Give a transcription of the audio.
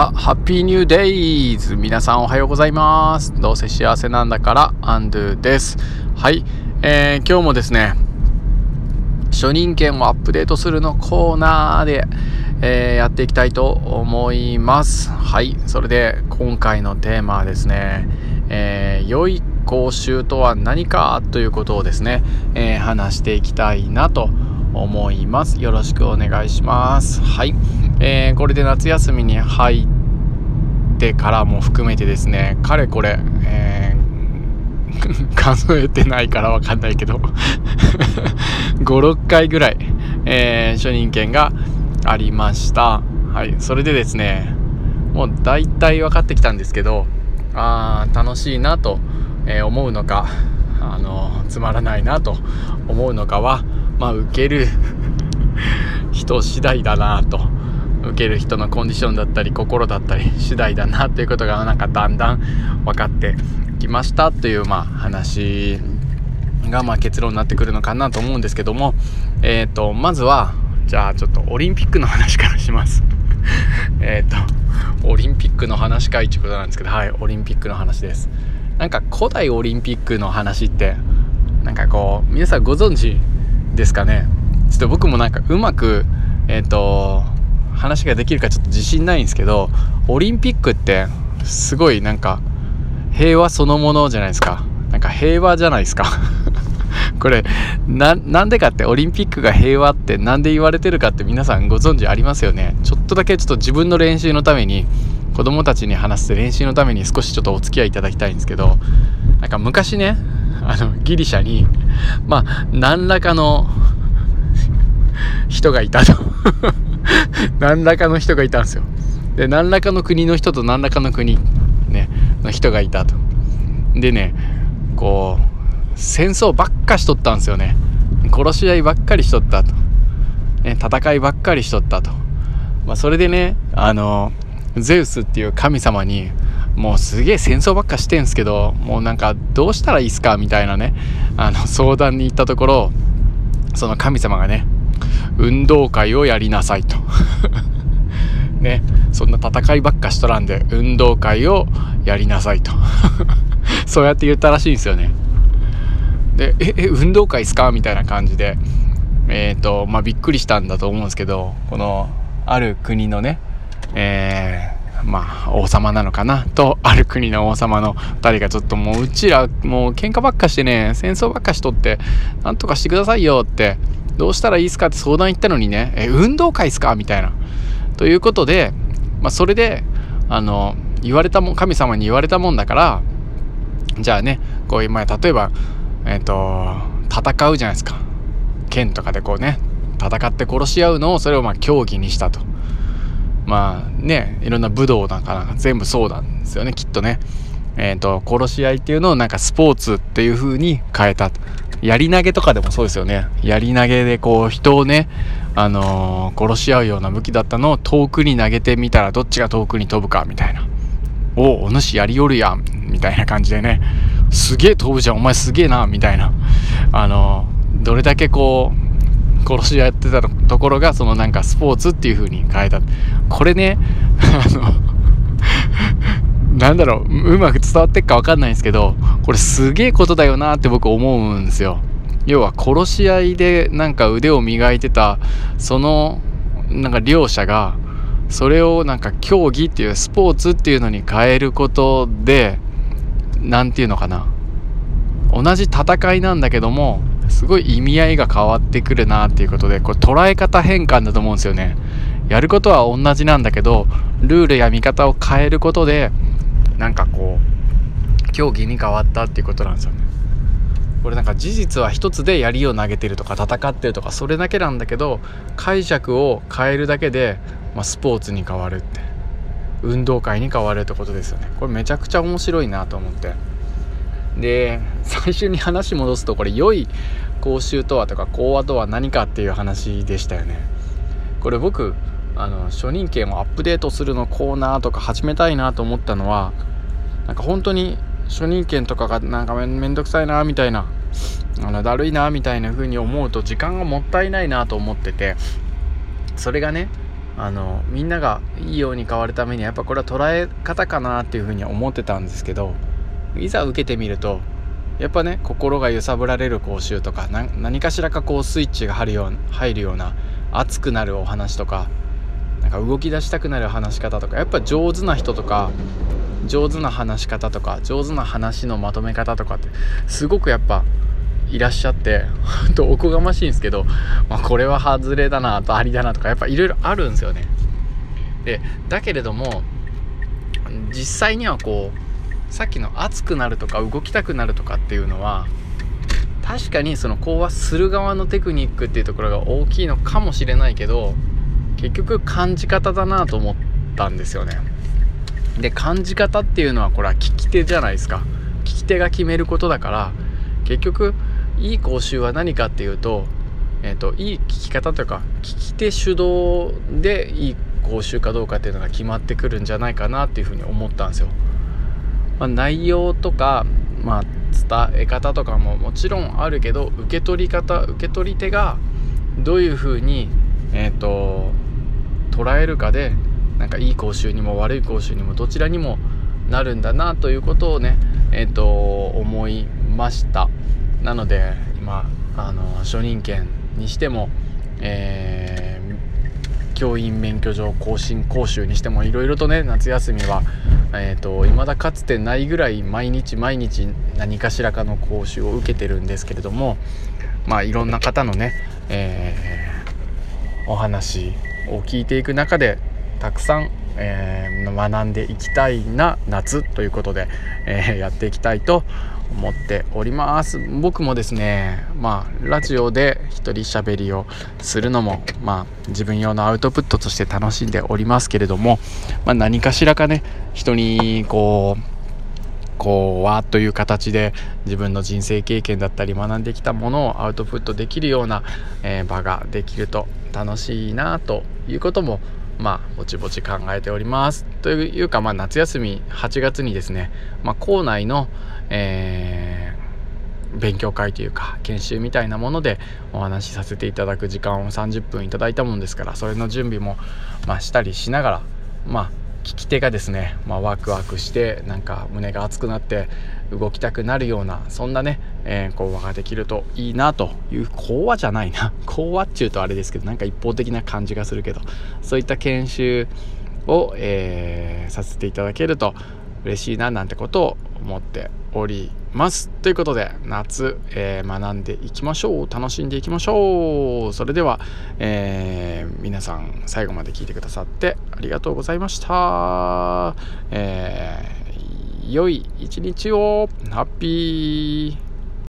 あ、ハッピーニューデイズ皆さんおはようございます。どうせ幸せなんだから、アンドゥです。はい、えー、今日もですね、初任権をアップデートするのコーナーで、えー、やっていきたいと思います。はい、それで今回のテーマはですね、えー、良い講習とは何かということをですね、えー、話していきたいなと思います。よろしくお願いします。はい。えー、これで夏休みに入ってからも含めてですねかれこれ、えー、数えてないから分かんないけど56回ぐらい、えー、初任権がありました。はいそれでですねもう大体分かってきたんですけどあー楽しいなと、え思うのかあのつまらないなと思うのかはまあ受ける人次第だなと受ける人のコンディションだったり心だったり次第だなということがなんかだんだん分かってきましたというまあ話がまあ結論になってくるのかなと思うんですけどもえっ、ー、とまずはじゃあちょっとオリンピックの話からします。えっとオリンピックの話かいってことなんですけどはいオリンピックの話です。なんか古代オリンピックの話ってなんかこう皆さんご存知ですかね？ちょっと僕もなんかうまくえっ、ー、と話ができるかちょっと自信ないんですけどオリンピックってすごいなんか平和そのものじゃないですか。なんか平和じゃないですか。これなんでかってオリンピックが平和って何で言われてるかって皆さんご存知ありますよね。ちょっとだけちょっと自分の練習のために子供たちに話す練習のために少しちょっとお付き合いいただきたいんですけどなんか昔ねあのギリシャにまあ何らかの人がいたと。何らかの人がいたんですよ。で何らかの国の人と何らかの国、ね、の人がいたと。でねこう戦争ばっかしとったんですよね。殺し合いばっかりしとったと、ね、戦いばっかりしとったと、まあ、それでねあのゼウスっていう神様にもうすげえ戦争ばっかしてんすけどもうなんかどうしたらいいっすかみたいなねあの相談に行ったところその神様がね運動会をやりなさいと。ね。そんな戦いばっかしとらんで運動会をやりなさいと。そうやって言ったらしいんですよね。でええ運動会っすか？みたいな感じでえっ、ー、とまあびっくりしたんだと思うんですけどこのある国のねえー、まあ王様なのかな？とある国の王様の2人がちょっともううちらもう喧嘩ばっかしてね戦争ばっかしとってなんとかしてくださいよってどうしたらいいですかって相談行ったのにね、え、運動会っすか？みたいな。ということで、まあ、それで、あの、言われたも、神様に言われたもんだから、じゃあね、こういう、まあ、例えば、えっ、ー、と、戦うじゃないですか。剣とかでこうね、戦って殺し合うのを、それをまあ競技にしたと。まあね、いろんな武道なんかなんか全部そうなんですよね、きっとね。えっ、ー、と、殺し合いっていうのをなんかスポーツっていう風に変えた。やり投げとかでもそうですよね。やり投げでこう人をね、あのー、殺し合うような武器だったのを遠くに投げてみたらどっちが遠くに飛ぶかみたいな。おお主やりよるやんみたいな感じでね。すげえ飛ぶじゃんお前すげえなみたいな。あのー、どれだけこう殺し合ってたところがそのなんかスポーツっていう風に変えた。これね、あのなんだろう、うまく伝わってっかわかんないんですけど、これすげえことだよなって僕思うんですよ。要は殺し合いでなんか腕を磨いてた、そのなんか両者が、それをなんか競技っていうスポーツっていうのに変えることで、何て言うのかな。同じ戦いなんだけども、すごい意味合いが変わってくるなっていうことで、これ捉え方変換だと思うんですよね。やることは同じなんだけど、ルールや見方を変えることで、なんかこう競技に変わったっていうことなんですよね。これなんか事実は一つで槍を投げてるとか戦ってるとかそれだけなんだけど解釈を変えるだけで、まあ、スポーツに変わるって運動会に変わるってことですよね。これめちゃくちゃ面白いなと思って。で最初に話戻すとこれ良い講習とはとか講話とは何かっていう話でしたよね。これ僕あの初任権をアップデートするのコーナーとか始めたいなと思ったのはなんか本当に初任権とかがなんかめんどくさいなみたいなあのだるいなみたいな風に思うと時間がもったいないなと思っててそれがねあのみんながいいように変わるためにはやっぱこれは捉え方かなっていうふうに思ってたんですけどいざ受けてみるとやっぱね心が揺さぶられる講習とか何かしらかこうスイッチが入るよう入るような熱くなるお話とかなんか動き出したくなる話し方とかやっぱ上手な人とか上手な話し方とか上手な話のまとめ方とかってすごくやっぱいらっしゃって とおこがましいんですけど、まあ、これは外れだなとありだなとかやっぱいろいろあるんですよね。でだけれども実際にはこうさっきの熱くなるとか動きたくなるとかっていうのは確かにその講話する側のテクニックっていうところが大きいのかもしれないけど結局感じ方だなと思ったんですよね。で感じ方っていうのはこれは聞き手じゃないですか。聞き手が決めることだから結局いい講習は何かっていうと,、えーと、いい聞き方というか聞き手主導でいい講習かどうかっていうのが決まってくるんじゃないかなっていうふうに思ったんですよ。まあ、内容とか、まあ、伝え方とかももちろんあるけど受け取り方受け取り手がどういうふうに、えーと、捉えるかでなんかいい講習にも悪い講習にもどちらにもなるんだなということをね、えーと思いました。なので今あの初任権にしても、えー、教員免許状更新講習にしてもいろいろとね夏休みはえーと、未だかつてないぐらい毎日毎日何かしらかの講習を受けてるんですけれどもまあいろんな方のね、えー、お話を聞いていく中でたくさん、えー、学んでいきたいな夏ということで、えー、やっていきたいと思っております。僕もですねまあラジオで一人喋りをするのもまあ自分用のアウトプットとして楽しんでおりますけれども、まあ、何かしらかね人にこうこうわという形で自分の人生経験だったり学んできたものをアウトプットできるような、えー、場ができると楽しいなということもまあぼちぼち考えております。というかまあ夏休み8月にですね、まあ、校内の、えー、勉強会というか研修みたいなものでお話しさせていただく時間を30分いただいたもんですからそれの準備も、まあ、したりしながらまあ聞き手がですね、まあ、ワクワクしてなんか胸が熱くなって動きたくなるようなそんなね、えー、講話ができるといいなという講話じゃないな。講話っちゅうとあれですけどなんか一方的な感じがするけどそういった研修を、えー、させていただけると嬉しいななんてことを思っております。ということで夏、えー、学んでいきましょう。楽しんでいきましょう。それでは、えー、皆さん最後まで聞いてくださってありがとうございました、えー、良い一日を。ハッピー。